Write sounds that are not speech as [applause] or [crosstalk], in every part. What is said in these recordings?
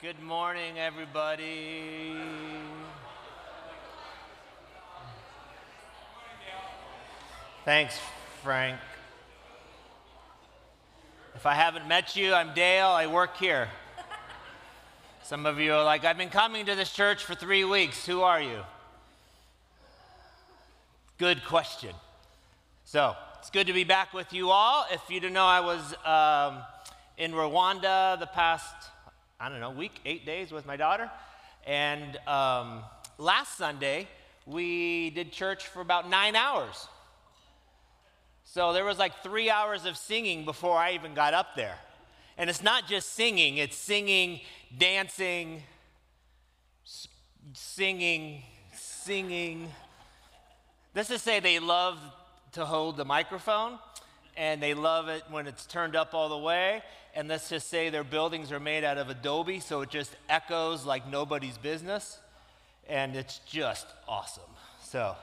Good morning, everybody. Thanks, Frank. If I haven't met you, I'm Dale. I work here. Some of you are like, I've been coming to this church for three weeks. Who are you? Good question. So, it's good to be back with you all. If you didn't know, I was um, in Rwanda the past, I don't know, week, eight days with my daughter. And um, last Sunday, we did church for about nine hours. So there was like three hours of singing before I even got up there. And it's not just singing, it's singing, dancing, singing, singing. Let's just say they love to hold the microphone and they love it when it's turned up all the way. And let's just say their buildings are made out of Adobe, so it just echoes like nobody's business. And it's just awesome. So,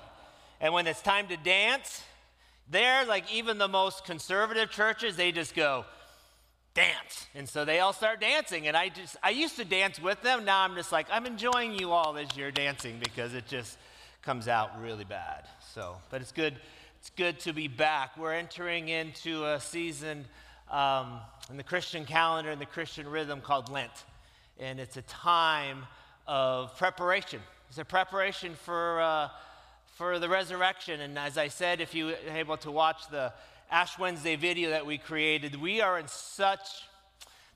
and when it's time to dance, there, like even the most conservative churches, they just go, dance. And so they all start dancing. And I just, I used to dance with them. Now I'm just like, I'm enjoying you all as you're dancing because it just comes out really bad. So, but it's good, it's good to be back. We're entering into a season um, in the Christian calendar, in the Christian rhythm called Lent. And it's a time of preparation. It's a preparation for, uh, for the resurrection. And as I said, if you were able to watch the Ash Wednesday video that we created, we are in such,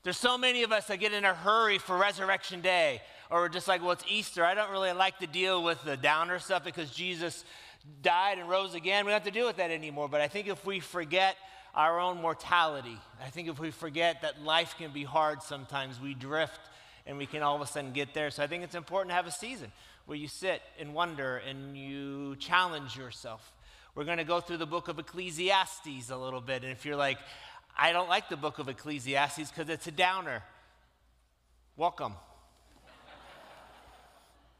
there's so many of us that get in a hurry for Resurrection Day. Or just like, well, it's Easter. I don't really like to deal with the downer stuff because Jesus died and rose again. We don't have to deal with that anymore. But I think if we forget our own mortality, I think if we forget that life can be hard sometimes, we drift and we can all of a sudden get there. So I think it's important to have a season where you sit and wonder and you challenge yourself. We're going to go through the book of Ecclesiastes a little bit. And if you're like, I don't like the book of Ecclesiastes because it's a downer, welcome.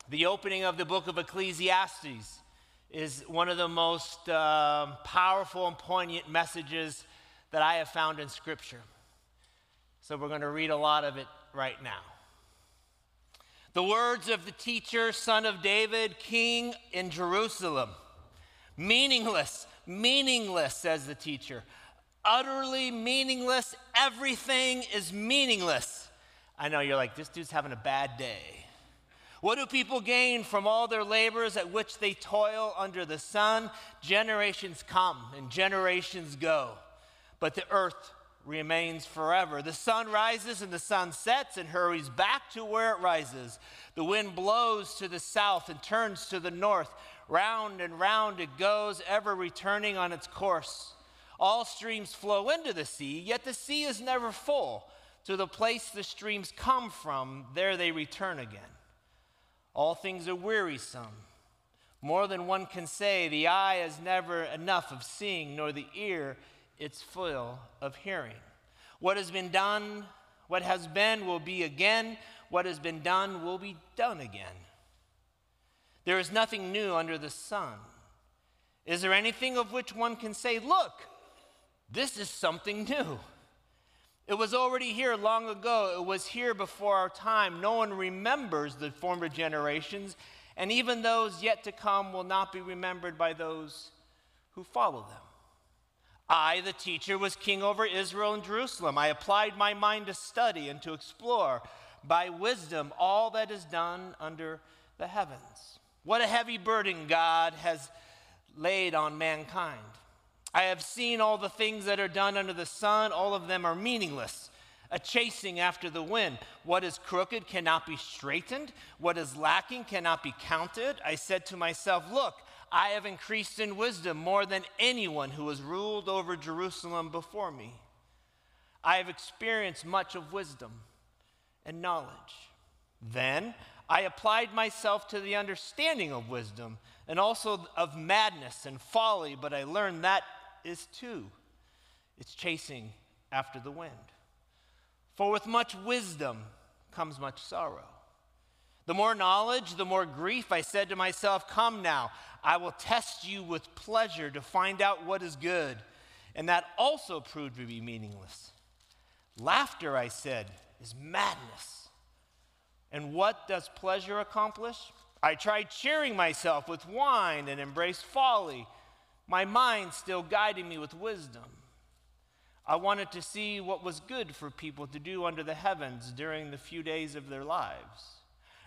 the opening of the book of Ecclesiastes is one of the most um, powerful and poignant messages that I have found in Scripture. So we're going to read a lot of it right now. The words of the teacher, son of David, king in Jerusalem. Meaningless, meaningless, says the teacher. Utterly meaningless. Everything is meaningless. I know you're like, this dude's having a bad day. What do people gain from all their labors at which they toil under the sun? Generations come and generations go, but the earth remains forever. The sun rises and the sun sets and hurries back to where it rises. The wind blows to the south and turns to the north. Round and round it goes, ever returning on its course. All streams flow into the sea, yet the sea is never full. To the place the streams come from, there they return again. All things are wearisome. More than one can say, the eye is never enough of seeing, nor the ear its full of hearing. What has been done, what has been, will be again. What has been done will be done again. There is nothing new under the sun. Is there anything of which one can say, Look, this is something new? It was already here long ago. It was here before our time. No one remembers the former generations, and even those yet to come will not be remembered by those who follow them. I, the teacher, was king over Israel and Jerusalem. I applied my mind to study and to explore by wisdom all that is done under the heavens. What a heavy burden God has laid on mankind. I have seen all the things that are done under the sun, all of them are meaningless. A chasing after the wind. What is crooked cannot be straightened. What is lacking cannot be counted. I said to myself, Look, I have increased in wisdom more than anyone who has ruled over Jerusalem before me. I have experienced much of wisdom and knowledge. Then I applied myself to the understanding of wisdom and also of madness and folly, but I learned that is too. It's chasing after the wind. For with much wisdom comes much sorrow. The more knowledge, the more grief. I said to myself, Come now, I will test you with pleasure to find out what is good. And that also proved to be meaningless. Laughter, I said, is madness. And what does pleasure accomplish? I tried cheering myself with wine and embraced folly, my mind still guiding me with wisdom. I wanted to see what was good for people to do under the heavens during the few days of their lives.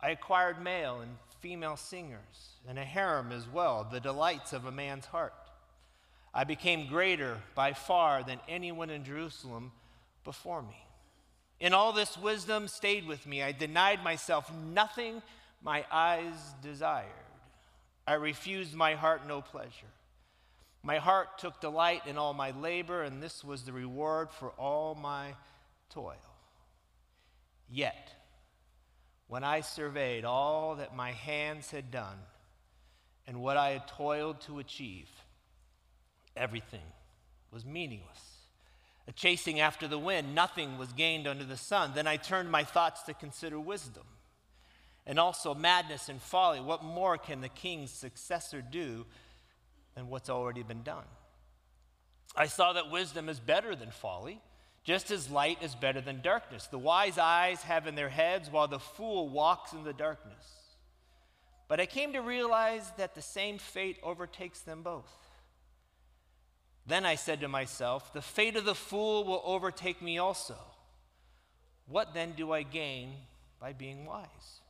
I acquired male and female singers and a harem as well, the delights of a man's heart. I became greater by far than anyone in Jerusalem before me. In all this wisdom stayed with me. I denied myself nothing my eyes desired. I refused my heart no pleasure. My heart took delight in all my labor, and this was the reward for all my toil. Yet, when I surveyed all that my hands had done and what I had toiled to achieve, everything was meaningless. A chasing after the wind, nothing was gained under the sun. Then I turned my thoughts to consider wisdom and also madness and folly. What more can the king's successor do than what's already been done? I saw that wisdom is better than folly just as light is better than darkness. The wise eyes have in their heads, while the fool walks in the darkness. But I came to realize that the same fate overtakes them both. Then I said to myself, The fate of the fool will overtake me also. What then do I gain by being wise?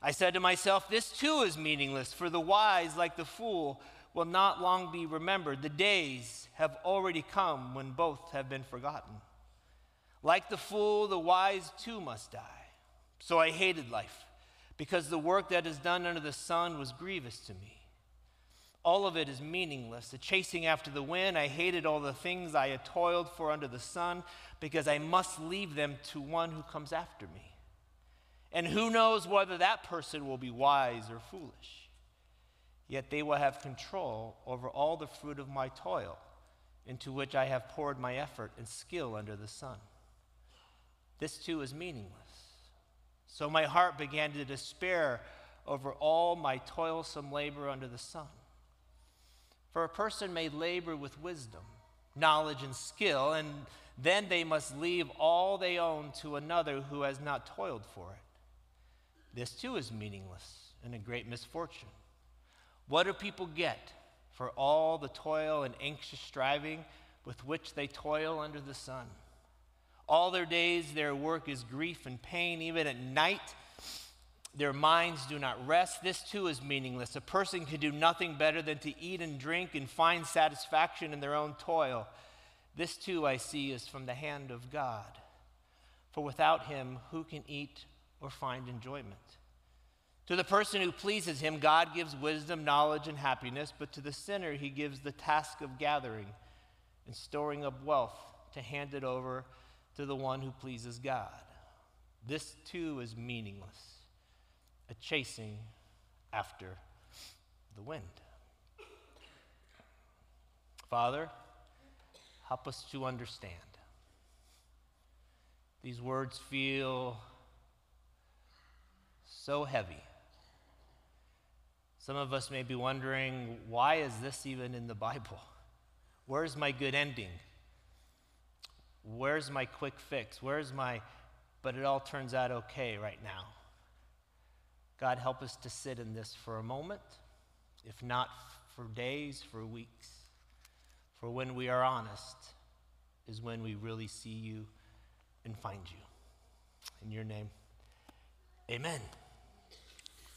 I said to myself, This too is meaningless, for the wise, like the fool, will not long be remembered. The days have already come when both have been forgotten. Like the fool, the wise too must die. So I hated life, because the work that is done under the sun was grievous to me. All of it is meaningless. The chasing after the wind, I hated all the things I had toiled for under the sun, because I must leave them to one who comes after me. And who knows whether that person will be wise or foolish? Yet they will have control over all the fruit of my toil, into which I have poured my effort and skill under the sun this too is meaningless. So my heart began to despair over all my toilsome labor under the sun. For a person may labor with wisdom, knowledge, and skill, and then they must leave all they own to another who has not toiled for it. This too is meaningless and a great misfortune. What do people get for all the toil and anxious striving with which they toil under the sun? All their days, their work is grief and pain. Even at night, their minds do not rest. This too is meaningless. A person can do nothing better than to eat and drink and find satisfaction in their own toil. This too I see is from the hand of God. For without him, who can eat or find enjoyment? To the person who pleases him, God gives wisdom, knowledge, and happiness, but to the sinner, he gives the task of gathering and storing up wealth to hand it over to the one who pleases God. This too is meaningless, a chasing after the wind. Father, help us to understand. These words feel so heavy. Some of us may be wondering why is this even in the Bible? Where's my good ending? Where's my quick fix? Where's my, but it all turns out okay right now? God, help us to sit in this for a moment, if not for days, for weeks. For when we are honest, is when we really see you and find you. In your name, amen.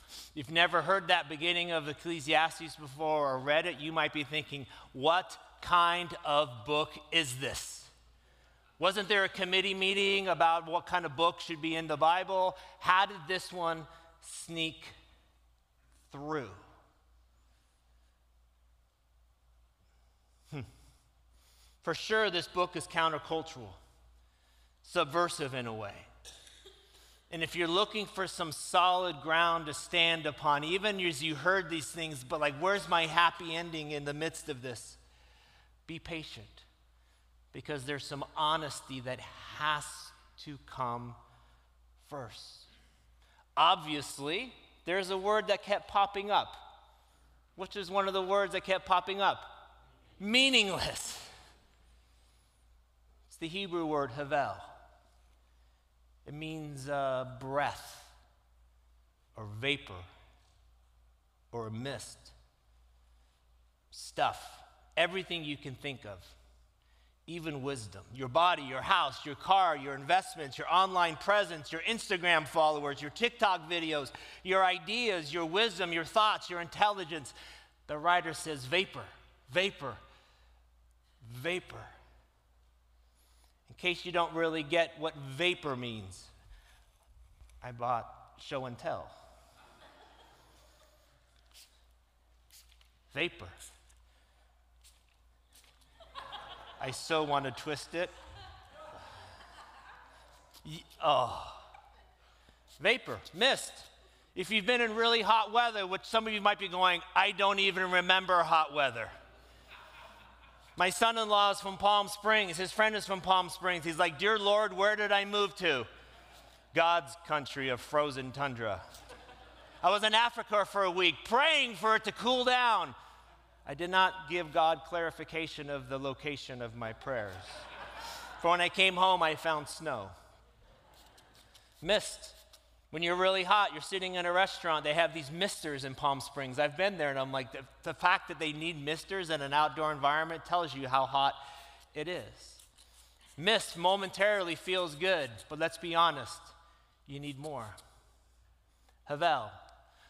If you've never heard that beginning of Ecclesiastes before or read it, you might be thinking, what kind of book is this? Wasn't there a committee meeting about what kind of book should be in the Bible? How did this one sneak through? Hmm. For sure, this book is countercultural, subversive in a way. And if you're looking for some solid ground to stand upon, even as you heard these things, but like, where's my happy ending in the midst of this? Be patient because there's some honesty that has to come first. Obviously, there's a word that kept popping up, which is one of the words that kept popping up meaningless. It's the Hebrew word havel. It means uh, breath or vapor or mist, stuff, everything you can think of, even wisdom. Your body, your house, your car, your investments, your online presence, your Instagram followers, your TikTok videos, your ideas, your wisdom, your thoughts, your intelligence. The writer says vapor, vapor, vapor In case you don't really get what vapor means, I bought show and tell. Vapor. I so want to twist it. Oh. Vapor, mist. If you've been in really hot weather, which some of you might be going, I don't even remember hot weather. My son in law is from Palm Springs. His friend is from Palm Springs. He's like, Dear Lord, where did I move to? God's country of frozen tundra. I was in Africa for a week praying for it to cool down. I did not give God clarification of the location of my prayers. For when I came home, I found snow. Mist. When you're really hot, you're sitting in a restaurant, they have these misters in Palm Springs. I've been there and I'm like, the, the fact that they need misters in an outdoor environment tells you how hot it is. Mist momentarily feels good, but let's be honest, you need more. Havel.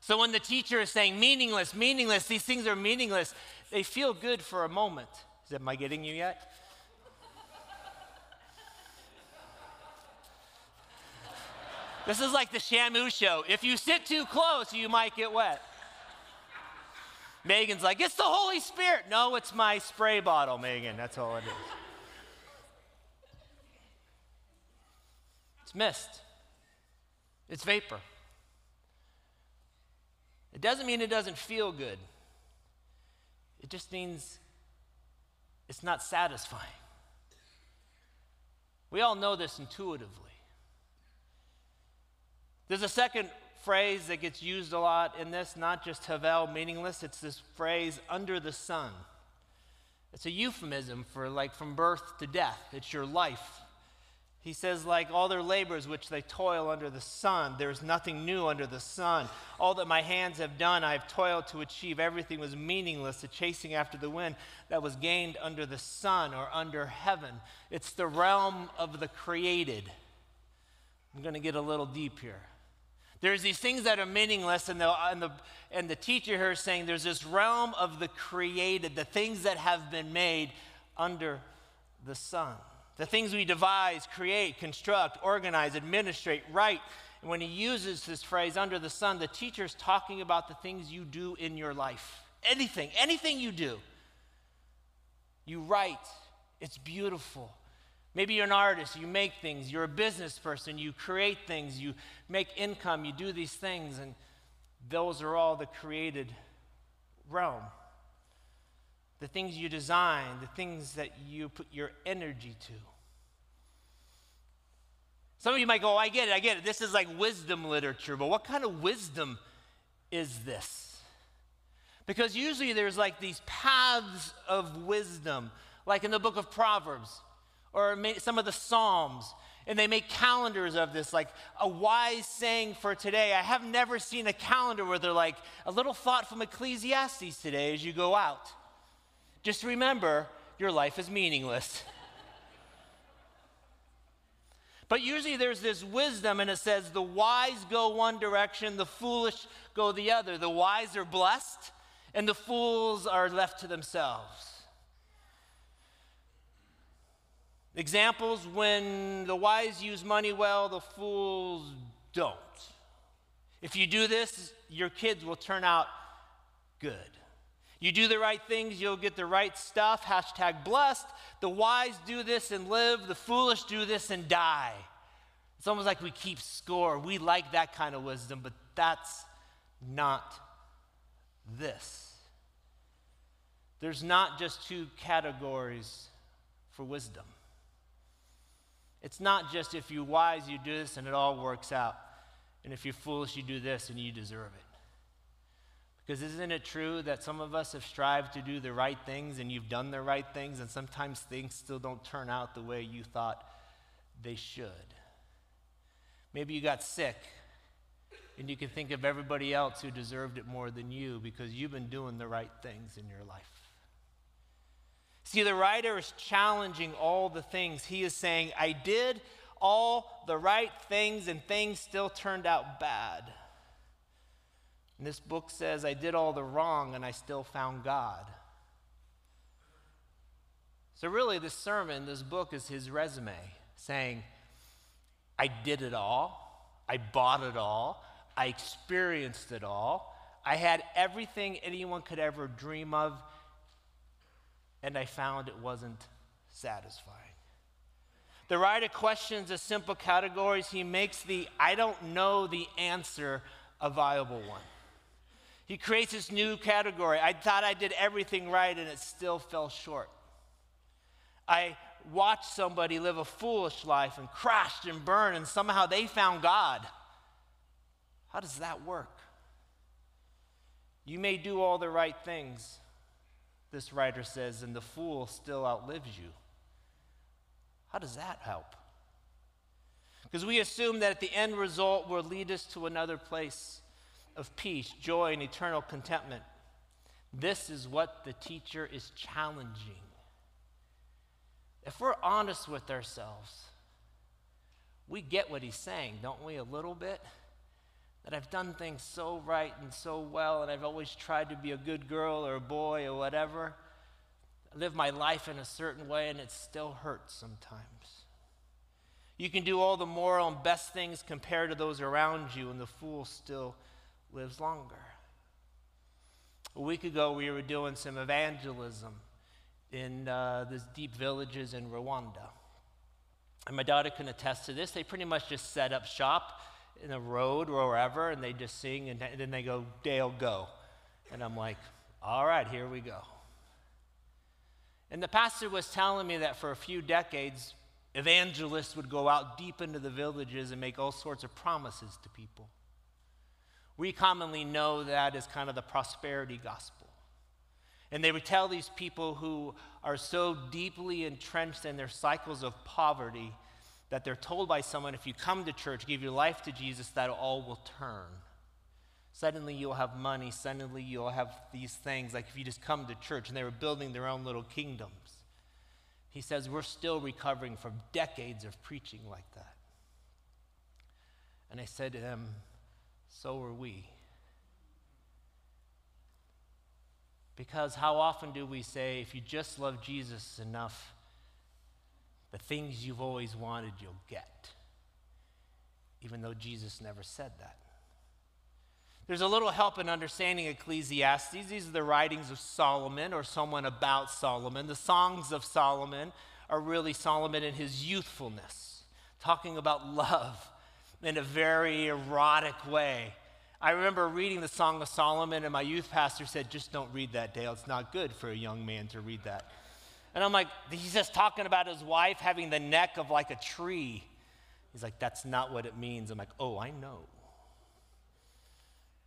So when the teacher is saying meaningless, meaningless, these things are meaningless, they feel good for a moment. Is, am I getting you yet? This is like the Shamu show. If you sit too close, you might get wet. Megan's like, it's the Holy Spirit. No, it's my spray bottle, Megan. That's all it is. It's mist, it's vapor. It doesn't mean it doesn't feel good, it just means it's not satisfying. We all know this intuitively. There's a second phrase that gets used a lot in this, not just havel, meaningless, it's this phrase, under the sun. It's a euphemism for like from birth to death. It's your life. He says, like all their labors which they toil under the sun, there's nothing new under the sun. All that my hands have done, I have toiled to achieve. Everything was meaningless, a chasing after the wind that was gained under the sun or under heaven. It's the realm of the created. I'm going to get a little deep here. There's these things that are meaningless, and the, and, the, and the teacher here is saying there's this realm of the created, the things that have been made under the sun. The things we devise, create, construct, organize, administrate, write. And when he uses this phrase, under the sun, the teacher is talking about the things you do in your life. Anything, anything you do. You write, it's beautiful. Maybe you're an artist, you make things, you're a business person, you create things, you make income, you do these things, and those are all the created realm. The things you design, the things that you put your energy to. Some of you might go, oh, I get it, I get it. This is like wisdom literature, but what kind of wisdom is this? Because usually there's like these paths of wisdom, like in the book of Proverbs or some of the Psalms. And they make calendars of this, like a wise saying for today. I have never seen a calendar where they're like, a little thought from Ecclesiastes today as you go out. Just remember, your life is meaningless. [laughs] But usually there's this wisdom, and it says, the wise go one direction, the foolish go the other. The wise are blessed, and the fools are left to themselves. Examples when the wise use money well, the fools don't. If you do this, your kids will turn out good. You do the right things, you'll get the right stuff. Hashtag blessed. The wise do this and live, the foolish do this and die. It's almost like we keep score. We like that kind of wisdom, but that's not this. There's not just two categories for wisdom. It's not just if you're wise, you do this and it all works out. And if you're foolish, you do this and you deserve it. Because isn't it true that some of us have strived to do the right things and you've done the right things, and sometimes things still don't turn out the way you thought they should? Maybe you got sick and you can think of everybody else who deserved it more than you because you've been doing the right things in your life. See, the writer is challenging all the things. He is saying, I did all the right things and things still turned out bad. And this book says, I did all the wrong and I still found God. So, really, this sermon, this book is his resume saying, I did it all, I bought it all, I experienced it all, I had everything anyone could ever dream of, and I found it wasn't satisfying. The writer questions the simple categories. He makes the I don't know the answer a viable one. He creates this new category. I thought I did everything right and it still fell short. I watched somebody live a foolish life and crashed and burned, and somehow they found God. How does that work? You may do all the right things, this writer says, and the fool still outlives you. How does that help? Because we assume that the end result will lead us to another place of peace, joy, and eternal contentment. This is what the teacher is challenging. If we're honest with ourselves, we get what he's saying, don't we, a little bit? That I've done things so right and so well, and I've always tried to be a good girl or a boy or whatever. I live my life in a certain way, and it still hurts sometimes. You can do all the moral and best things compared to those around you, and the fool still lives longer. A week ago, we were doing some evangelism in uh, these deep villages in Rwanda. And my daughter can attest to this. They pretty much just set up shop in a road or wherever, and they just sing, and then they go, Dale, go. And I'm like, all right, here we go. And the pastor was telling me that for a few decades, evangelists would go out deep into the villages and make all sorts of promises to people. We commonly know that as kind of the prosperity gospel. And they would tell these people who are so deeply entrenched in their cycles of poverty that they're told by someone if you come to church, give your life to Jesus, that all will turn. Suddenly you'll have money, suddenly you'll have these things, like if you just come to church, and they were building their own little kingdoms. He says, We're still recovering from decades of preaching like that. And I said to him, so are we. Because how often do we say, if you just love Jesus enough, the things you've always wanted you'll get? Even though Jesus never said that. There's a little help in understanding Ecclesiastes. These are the writings of Solomon or someone about Solomon. The songs of Solomon are really Solomon in his youthfulness, talking about [laughs] love in a very erotic way. I remember reading the Song of Solomon, and my youth pastor said, Just don't read that, Dale. It's not good for a young man to read that. And I'm like, He's just talking about his wife having the neck of like a tree. He's like, That's not what it means. I'm like, Oh, I know.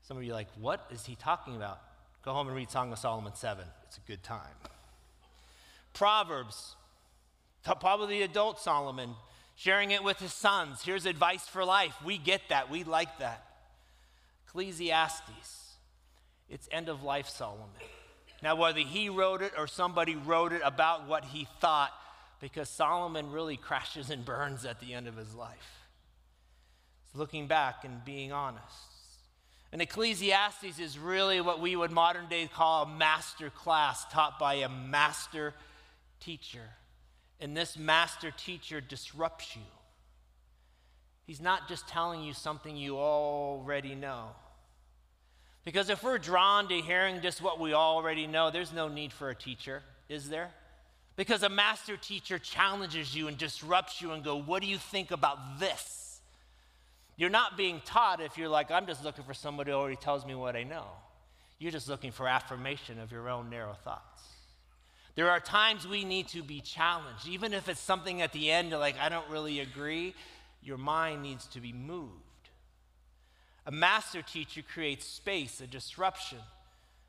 Some of you are like, What is he talking about? Go home and read Song of Solomon 7. It's a good time. Proverbs, probably the adult Solomon, sharing it with his sons. Here's advice for life. We get that. We like that. Ecclesiastes, it's end of life Solomon. Now, whether he wrote it or somebody wrote it about what he thought, because Solomon really crashes and burns at the end of his life. It's looking back and being honest. And Ecclesiastes is really what we would modern day call a master class taught by a master teacher and this master teacher disrupts you. He's not just telling you something you already know. Because if we're drawn to hearing just what we already know, there's no need for a teacher, is there? Because a master teacher challenges you and disrupts you and go, "What do you think about this?" You're not being taught if you're like, I'm just looking for somebody who already tells me what I know. You're just looking for affirmation of your own narrow thoughts. There are times we need to be challenged. Even if it's something at the end, like, I don't really agree, your mind needs to be moved. A master teacher creates space, a disruption.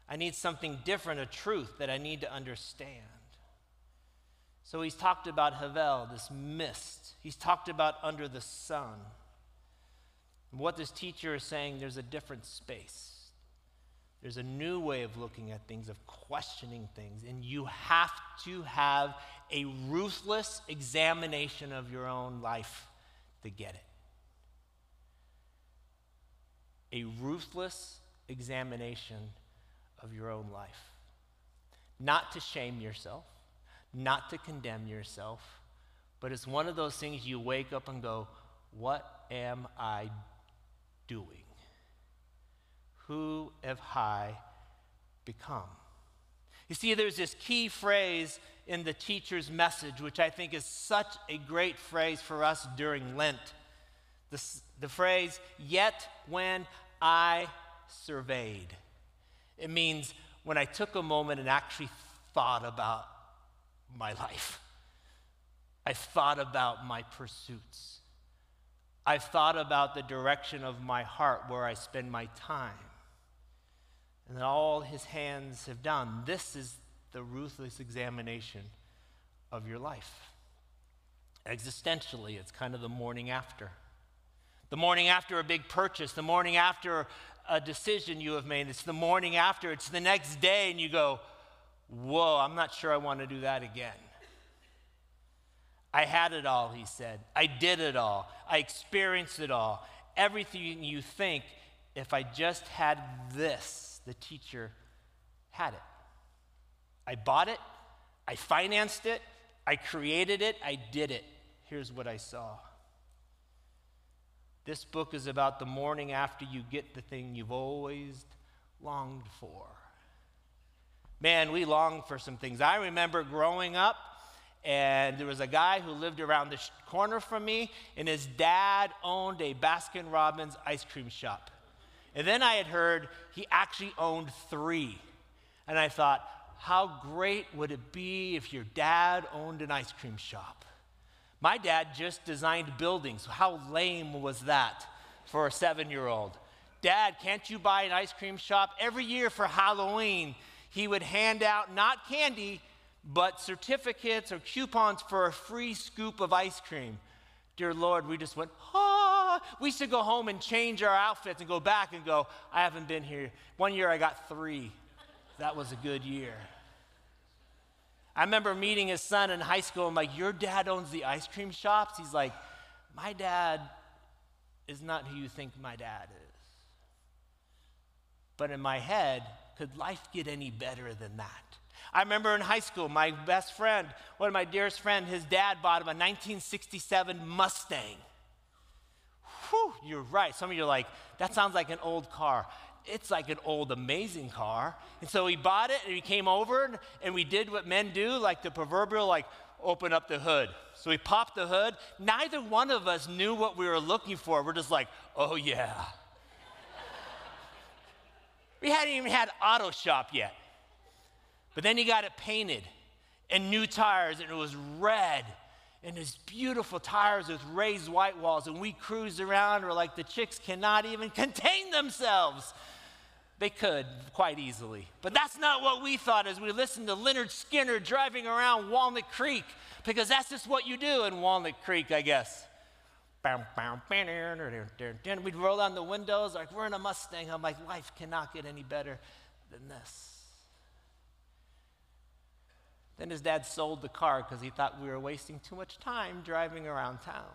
I need something different, a truth that I need to understand. So he's talked about Havel, this mist. He's talked about under the sun. What this teacher is saying, there's a different space. There's a new way of looking at things, of questioning things, and you have to have a ruthless examination of your own life to get it. A ruthless examination of your own life. Not to shame yourself, not to condemn yourself, but it's one of those things you wake up and go, What am I doing? Who have I become? You see, there's this key phrase in the teacher's message, which I think is such a great phrase for us during Lent. The, the phrase, yet when I surveyed. It means when I took a moment and actually thought about my life. I thought about my pursuits. I thought about the direction of my heart where I spend my time. And that all his hands have done. This is the ruthless examination of your life. Existentially, it's kind of the morning after. The morning after a big purchase, the morning after a decision you have made, it's the morning after, it's the next day, and you go, Whoa, I'm not sure I want to do that again. I had it all, he said. I did it all. I experienced it all. Everything you think, if I just had this, the teacher had it. I bought it, I financed it, I created it, I did it. Here's what I saw. This book is about the morning after you get the thing you've always longed for. Man, we long for some things. I remember growing up, and there was a guy who lived around the corner from me, and his dad owned a Baskin Robbins ice cream shop. And then I had heard he actually owned three. And I thought, how great would it be if your dad owned an ice cream shop? My dad just designed buildings. How lame was that for a seven year old? Dad, can't you buy an ice cream shop? Every year for Halloween, he would hand out not candy, but certificates or coupons for a free scoop of ice cream. Dear Lord, we just went, We should go home and change our outfits and go back and go, I haven't been here. One year I got three. That was a good year. I remember meeting his son in high school. I'm like, Your dad owns the ice cream shops? He's like, My dad is not who you think my dad is. But in my head, could life get any better than that? I remember in high school, my best friend, one of my dearest friends, his dad bought him a 1967 Mustang. Whew, you're right. Some of you are like, that sounds like an old car it's like an old, amazing car. And so he bought it and he came over and we did what men do, like the proverbial, like open up the hood. So we popped the hood. Neither one of us knew what we were looking for. We're just like, oh yeah. [laughs] we hadn't even had auto shop yet. But then he got it painted and new tires and it was red and his beautiful tires with raised white walls and we cruised around we're like the chicks cannot even [laughs] contain themselves they could quite easily. But that's not what we thought as we listened to Lynyrd Skynyrd driving around Walnut Creek, because that's just what you do in Walnut Creek, I guess. We'd roll down the windows like we're in a Mustang. I'm like, life cannot get any better than this. Then his dad sold the car because he thought we were wasting too much time driving around town.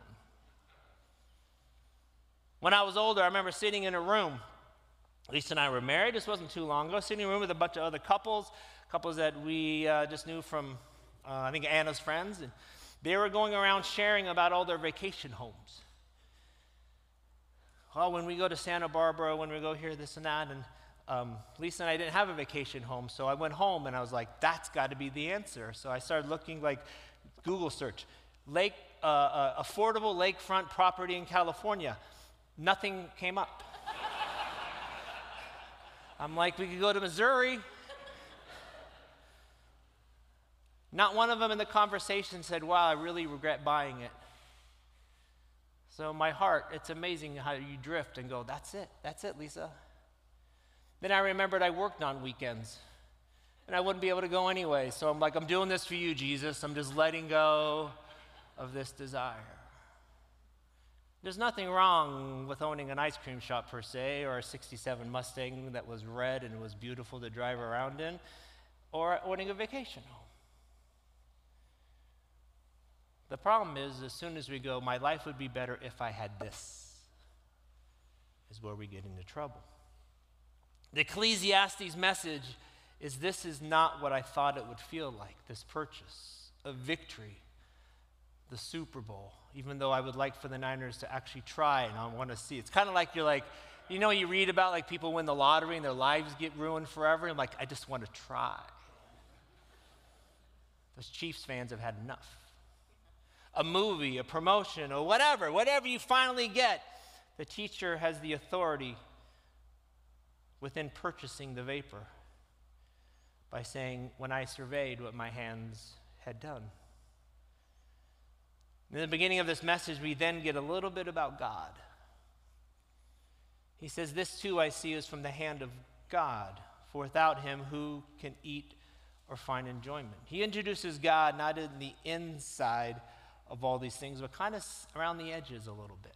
When I was older, I remember sitting in a room Lisa and I were married. This wasn't too long ago. Sitting in a room with a bunch of other couples, couples that we uh, just knew from, uh, I think, Anna's friends. And they were going around sharing about all their vacation homes. Well, when we go to Santa Barbara, when we go here, this and that. And um, Lisa and I didn't have a vacation home. So I went home and I was like, that's got to be the answer. So I started looking like Google search lake, uh, uh affordable lakefront property in California Nothing came up. [laughs] I'm like, we could go to Missouri. Not one of them in the conversation said, Wow, I really regret buying it. So, my heart, it's amazing how you drift and go, That's it, that's it, Lisa. Then I remembered I worked on weekends and I wouldn't be able to go anyway. So I'm like, I'm doing this for you, Jesus. I'm just letting go of this desire. There's nothing wrong with owning an ice cream shop per se, or a 67 Mustang that was red and was beautiful to drive around in, or owning a vacation home. The problem is, as soon as we go, my life would be better if I had this, is where we get into trouble. The Ecclesiastes message is this is not what I thought it would feel like this purchase, a victory, the Super Bowl, even though I would like for the Niners to actually try and I want to see. It's kind of like you're like, you know, you read about like people win the lottery and their lives get ruined forever. I'm like, I just want to try. Those Chiefs fans have had enough. A movie, a promotion, or whatever, whatever you finally get, the teacher has the authority within purchasing the vapor by saying, When I surveyed what my hands had done. In the beginning of this message, we then get a little bit about God. He says, This too I see is from the hand of God, for without him, who can eat or find enjoyment? He introduces God not in the inside of all these things, but kind of around the edges a little bit.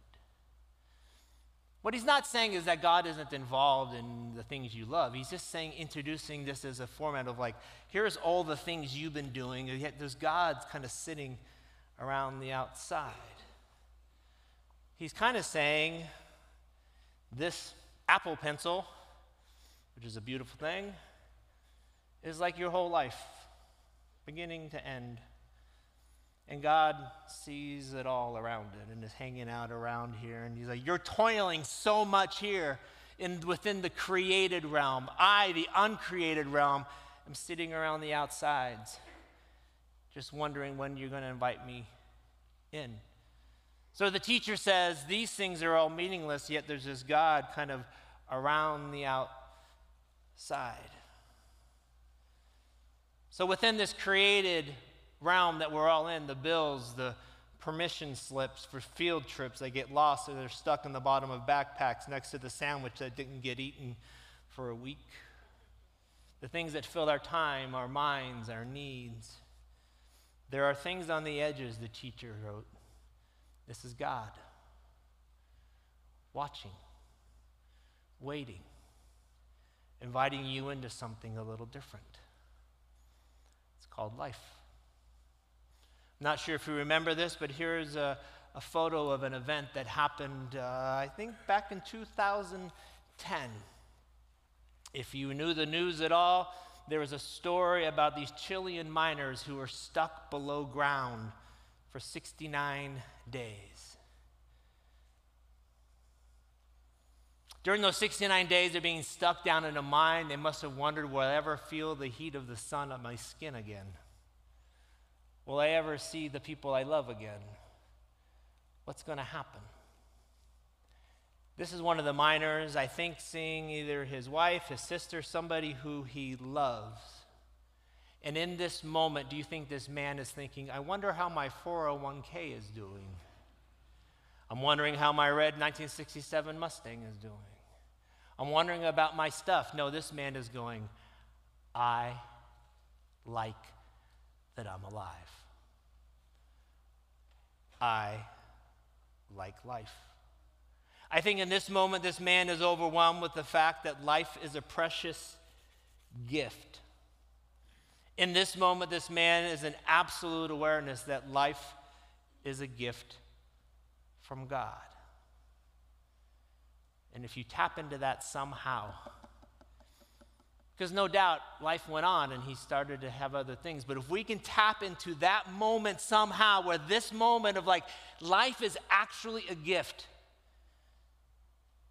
What he's not saying is that God isn't involved in the things you love. He's just saying, introducing this as a format of like, here's all the things you've been doing, and yet there's God's kind of sitting around the outside. He's kind of saying, this Apple Pencil, which is a beautiful thing, is like your whole life, beginning to end. And God sees it all around it and is hanging out around here. And He's like, You're toiling so much here in, within the created realm. I, the uncreated realm, am sitting around the outsides, just wondering when you're going to invite me in. So the teacher says, These things are all meaningless, yet there's this God kind of around the outside. So within this created realm that we're all in the bills, the permission slips for field trips that get lost or they're stuck in the bottom of backpacks next to the sandwich that didn't get eaten for a week. The things that fill our time, our minds, our needs. There are things on the edges, the teacher wrote. This is God watching, waiting, inviting you into something a little different. It's called life. Not sure if you remember this, but here's a, a photo of an event that happened, uh, I think, back in 2010. If you knew the news at all, there was a story about these Chilean miners who were stuck below ground for 69 days. During those 69 days of being stuck down in a mine, they must have wondered, will I ever feel the heat of the sun on my skin again? Will I ever see the people I love again? What's going to happen? This is one of the miners, I think, seeing either his wife, his sister, somebody who he loves. And in this moment, do you think this man is thinking, I wonder how my 401k is doing? I'm wondering how my red 1967 Mustang is doing. I'm wondering about my stuff. No, this man is going, I like that I'm alive. I like life. I think in this moment, this man is overwhelmed with the fact that life is a precious gift. In this moment, this man is an absolute awareness that life is a gift from God. And if you tap into that somehow, because no doubt life went on and he started to have other things. But if we can tap into that moment somehow, where this moment of like life is actually a gift,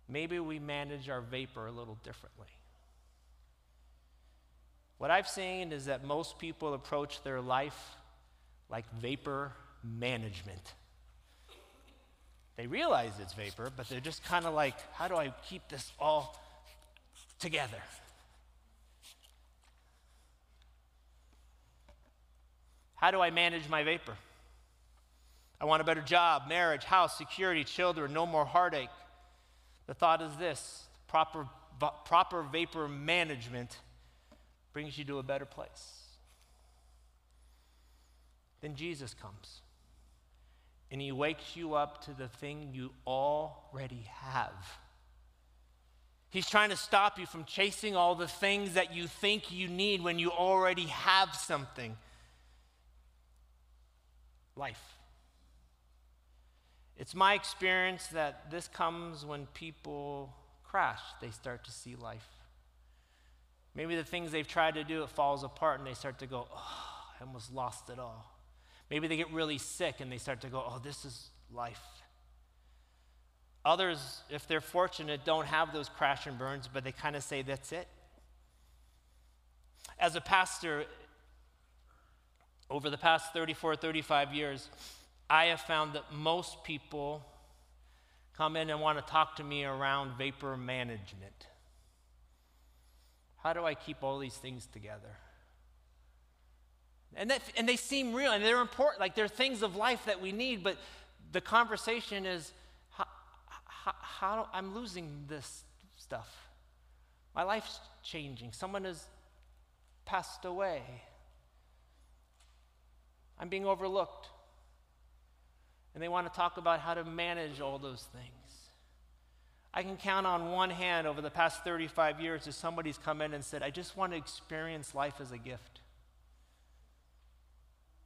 maybe we manage our vapor a little differently. What I've seen is that most people approach their life like vapor management. They realize it's vapor, but they're just kind of like, how do I keep this all together? How do I manage my vapor? I want a better job, marriage, house, security, children, no more heartache. The thought is this proper, proper vapor management brings you to a better place. Then Jesus comes and he wakes you up to the thing you already have. He's trying to stop you from chasing all the things that you think you need when you already have something life. It's my experience that this comes when people crash, they start to see life. Maybe the things they've tried to do, it falls apart and they start to go, oh, I almost lost it all. Maybe they get really sick and they start to go, oh, this is life. Others, if they're fortunate, don't have those crash and burns, but they kind of say, that's it. As a pastor, over the past 34, 35 years, I have found that most people come in and want to talk to me around vapor management. How do I keep all these things together? And, that, and they seem real and they're important. Like they're things of life that we need, but the conversation is how, how, how I'm losing this stuff. My life's changing. Someone has passed away. I'm being overlooked. And they want to talk about how to manage all those things. I can count on one hand over the past 35 years as somebody's come in and said, I just want to experience life as a gift.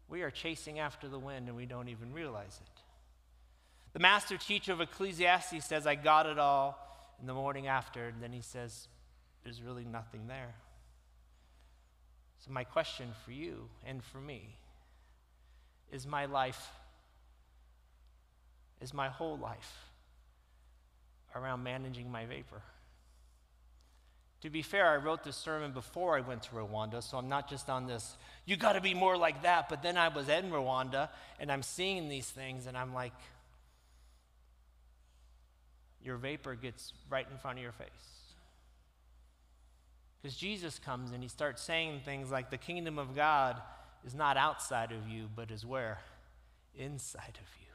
We are chasing after the wind and we don't even realize it. The master teacher of Ecclesiastes says, I got it all in the morning after. And then he says, There's really nothing there. So, my question for you and for me is my life, is my whole life around managing my vapor? To be fair, I wrote this sermon before I went to Rwanda, so I'm not just on this, you got to be more like that. But then I was in Rwanda and I'm seeing these things and I'm like, your vapor gets right in front of your face. Because Jesus comes and he starts saying things like, the kingdom of God is not outside of you, but is where? Inside of you.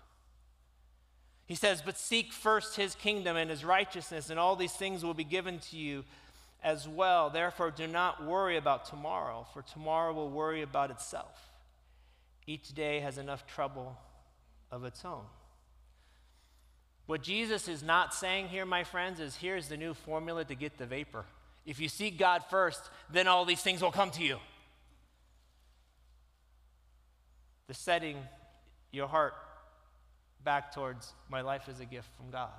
He says, But seek first his kingdom and his righteousness, and all these things will be given to you as well. Therefore, do not worry about tomorrow, for tomorrow will worry about itself. Each day has enough trouble of its own. What Jesus is not saying here, my friends, is here's the new formula to get the vapor. If you seek God first, then all these things will come to you. The setting your heart back towards my life is a gift from God.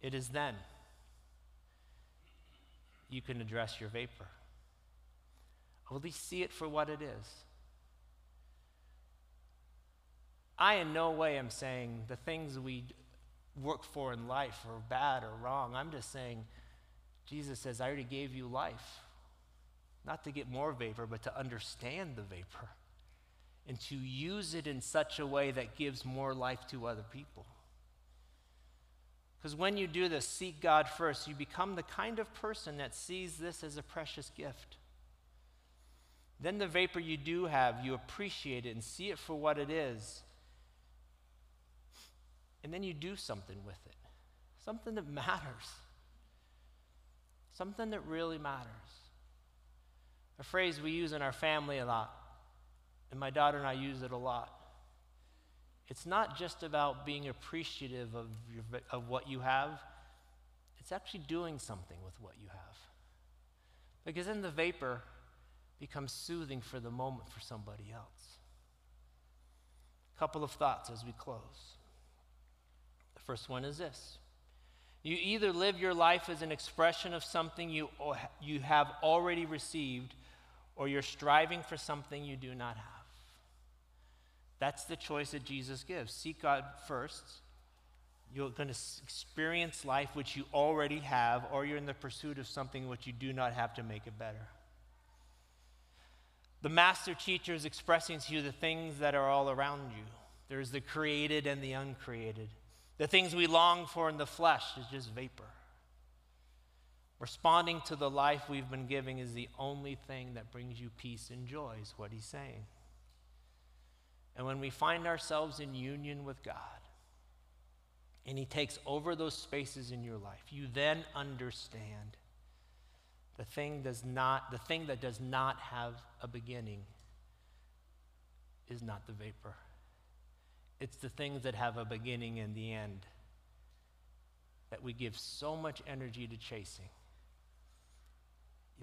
It is then you can address your vapor. Or at least see it for what it is. I, in no way, am saying the things we work for in life are bad or wrong. I'm just saying, Jesus says, I already gave you life. Not to get more vapor, but to understand the vapor and to use it in such a way that gives more life to other people. Because when you do this, seek God first, you become the kind of person that sees this as a precious gift. Then the vapor you do have, you appreciate it and see it for what it is. And then you do something with it. Something that [laughs] matters. Something that really matters. A phrase we use in our family a lot, and my daughter and I use it a lot. It's not just about being appreciative of, your, of what you have, it's actually doing something with what you have. Because then the vapor becomes soothing for the moment for somebody else. A couple of thoughts as we close. The first one is this you either live your life as an expression of something you, you have already received, or you're striving for something you do not have. That's the choice that Jesus gives. Seek God first. You're going to experience life which you already have, or you're in the pursuit of something which you do not have to make it better. The master teacher is expressing to you the things that are all around you There's the created and the uncreated. The things we long for in the flesh is just vapor. Responding to the life we've been giving is the only thing that brings you peace and joy, is what he's saying. And when we find ourselves in union with God, and he takes over those spaces in your life, you then understand the thing does not the thing that does not have a beginning is not the vapor. It's the things that have a beginning and the end that we give so much energy to chasing.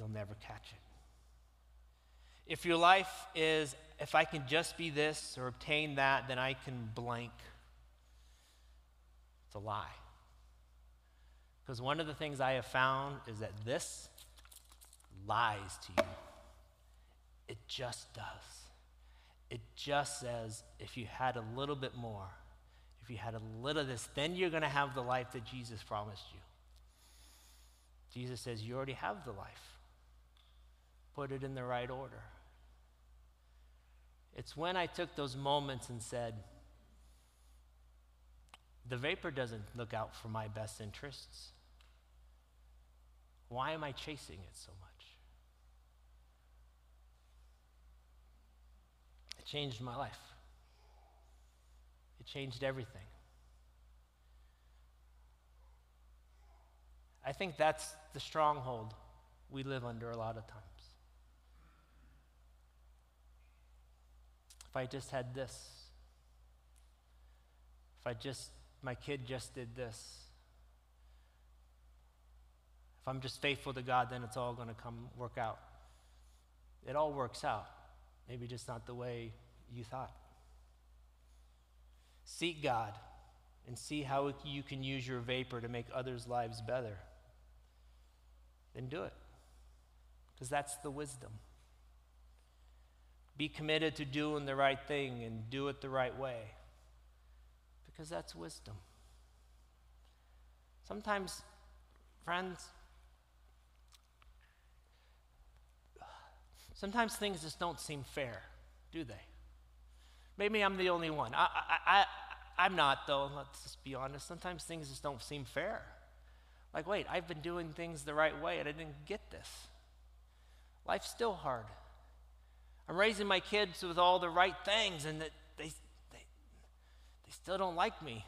You'll never catch it. If your life is, if I can just be this or obtain that, then I can blank. It's a lie. Because one of the things I have found is that this lies to you. It just does. It just says if you had a little bit more, if you had a little of this, then you're going to have the life that Jesus promised you. Jesus says, You already have the life. Put it in the right order. It's when I took those moments and said, The vapor doesn't look out for my best interests. Why am I chasing it so much? It changed my life. It changed everything. I think that's the stronghold we live under a lot of times. If I just had this, if I just, my kid just did this, if I'm just faithful to God, then it's all going to come work out. It all works out. Maybe just not the way you thought. Seek God and see how you can use your vapor to make others' lives better. Then do it. Because that's the wisdom. Be committed to doing the right thing and do it the right way. Because that's wisdom. Sometimes, friends, Sometimes things just don't seem fair, do they? Maybe I'm the only one. I, I, I, I'm not, though, let's just be honest. Sometimes things just don't seem fair. Like, wait, I've been doing things the right way and I didn't get this. Life's still hard. I'm raising my kids with all the right things and that they, they, they still don't like me.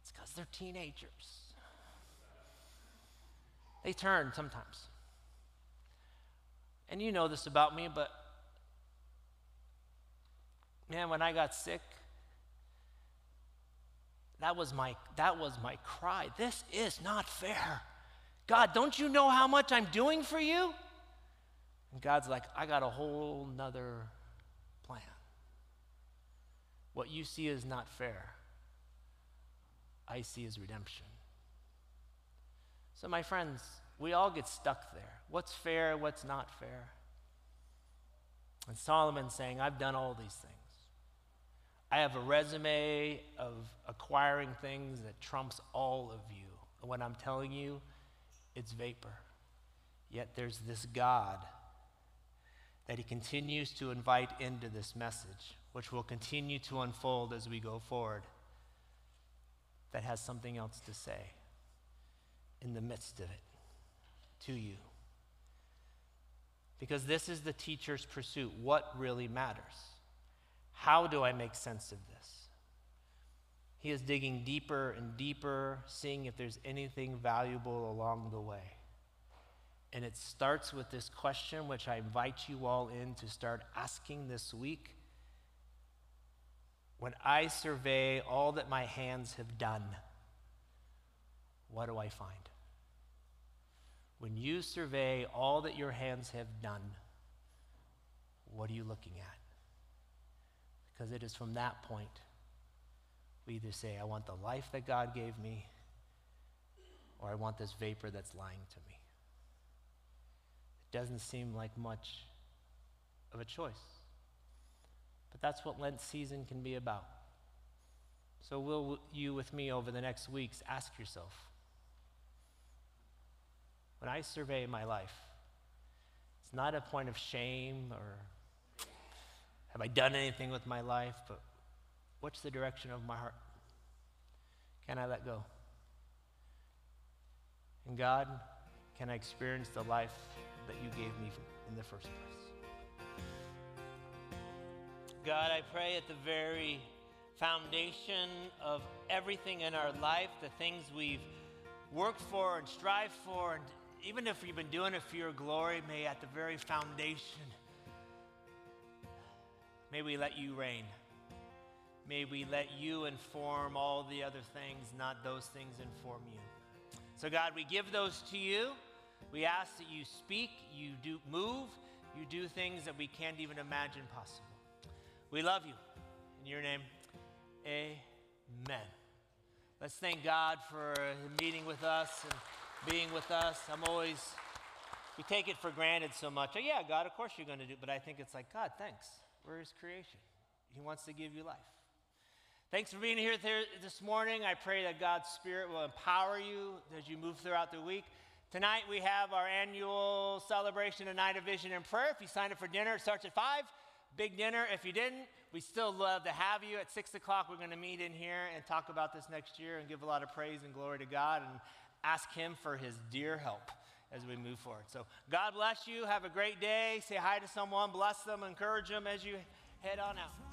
It's because they're teenagers. They turn sometimes. And you know this about me, but man, when I got sick, that was my that was my cry. This is not fair. God, don't you know how much I'm doing for you? And God's like, I got a whole nother plan. What you see is not fair. I see is redemption. So, my friends, we all get stuck there. What's fair, what's not fair? And Solomon's saying, I've done all these things. I have a resume of acquiring things that trumps all of you. And what I'm telling you, it's vapor. Yet there's this God that he continues to invite into this message, which will continue to unfold as we go forward, that has something else to say in the midst of it to you. Because this is the teacher's pursuit. What really matters? How do I make sense of this? He is digging deeper and deeper, seeing if there's anything valuable along the way. And it starts with this question, which I invite you all in to start asking this week. When I survey all that my hands have done, what do I find? When you survey all that your hands have done, what are you looking at? Because it is from that point we either say, I want the life that God gave me, or I want this vapor that's lying to me. Doesn't seem like much of a choice. But that's what Lent season can be about. So, will you, with me over the next weeks, ask yourself when I survey my life, it's not a point of shame or have I done anything with my life, but What's the direction of my heart? Can I let go? And God, can I experience the life that you gave me in the first place? God, I pray at the very foundation of everything in our life, the things we've worked for and strived for, and even if we've been doing it for your glory, may at the very foundation, may we let you reign. May we let you inform all the other things, not those things inform you. So, God, we give those to you. We ask that you speak, you do move, you do things that we can't even imagine possible. We love you. In your name, amen. Let's thank God for meeting with us and being with us. I'm always, we take it for granted so much. Oh, yeah, God, of course you're going to do it. But I think it's like, God, thanks. We're his creation. He wants to give you life. Thanks for being here this morning. I pray that God's Spirit will empower you as you move throughout the week. Tonight we have our annual celebration of Night of Vision and Prayer. If you signed up for dinner, it starts at 5. Big dinner. If you didn't, we still love to have you. At 6 o'clock, we're going to meet in here and talk about this next year and give a lot of praise and glory to God and ask Him for His dear help as we move forward. So, God bless you. Have a great day. Say hi to someone, bless them, encourage them as you head on out.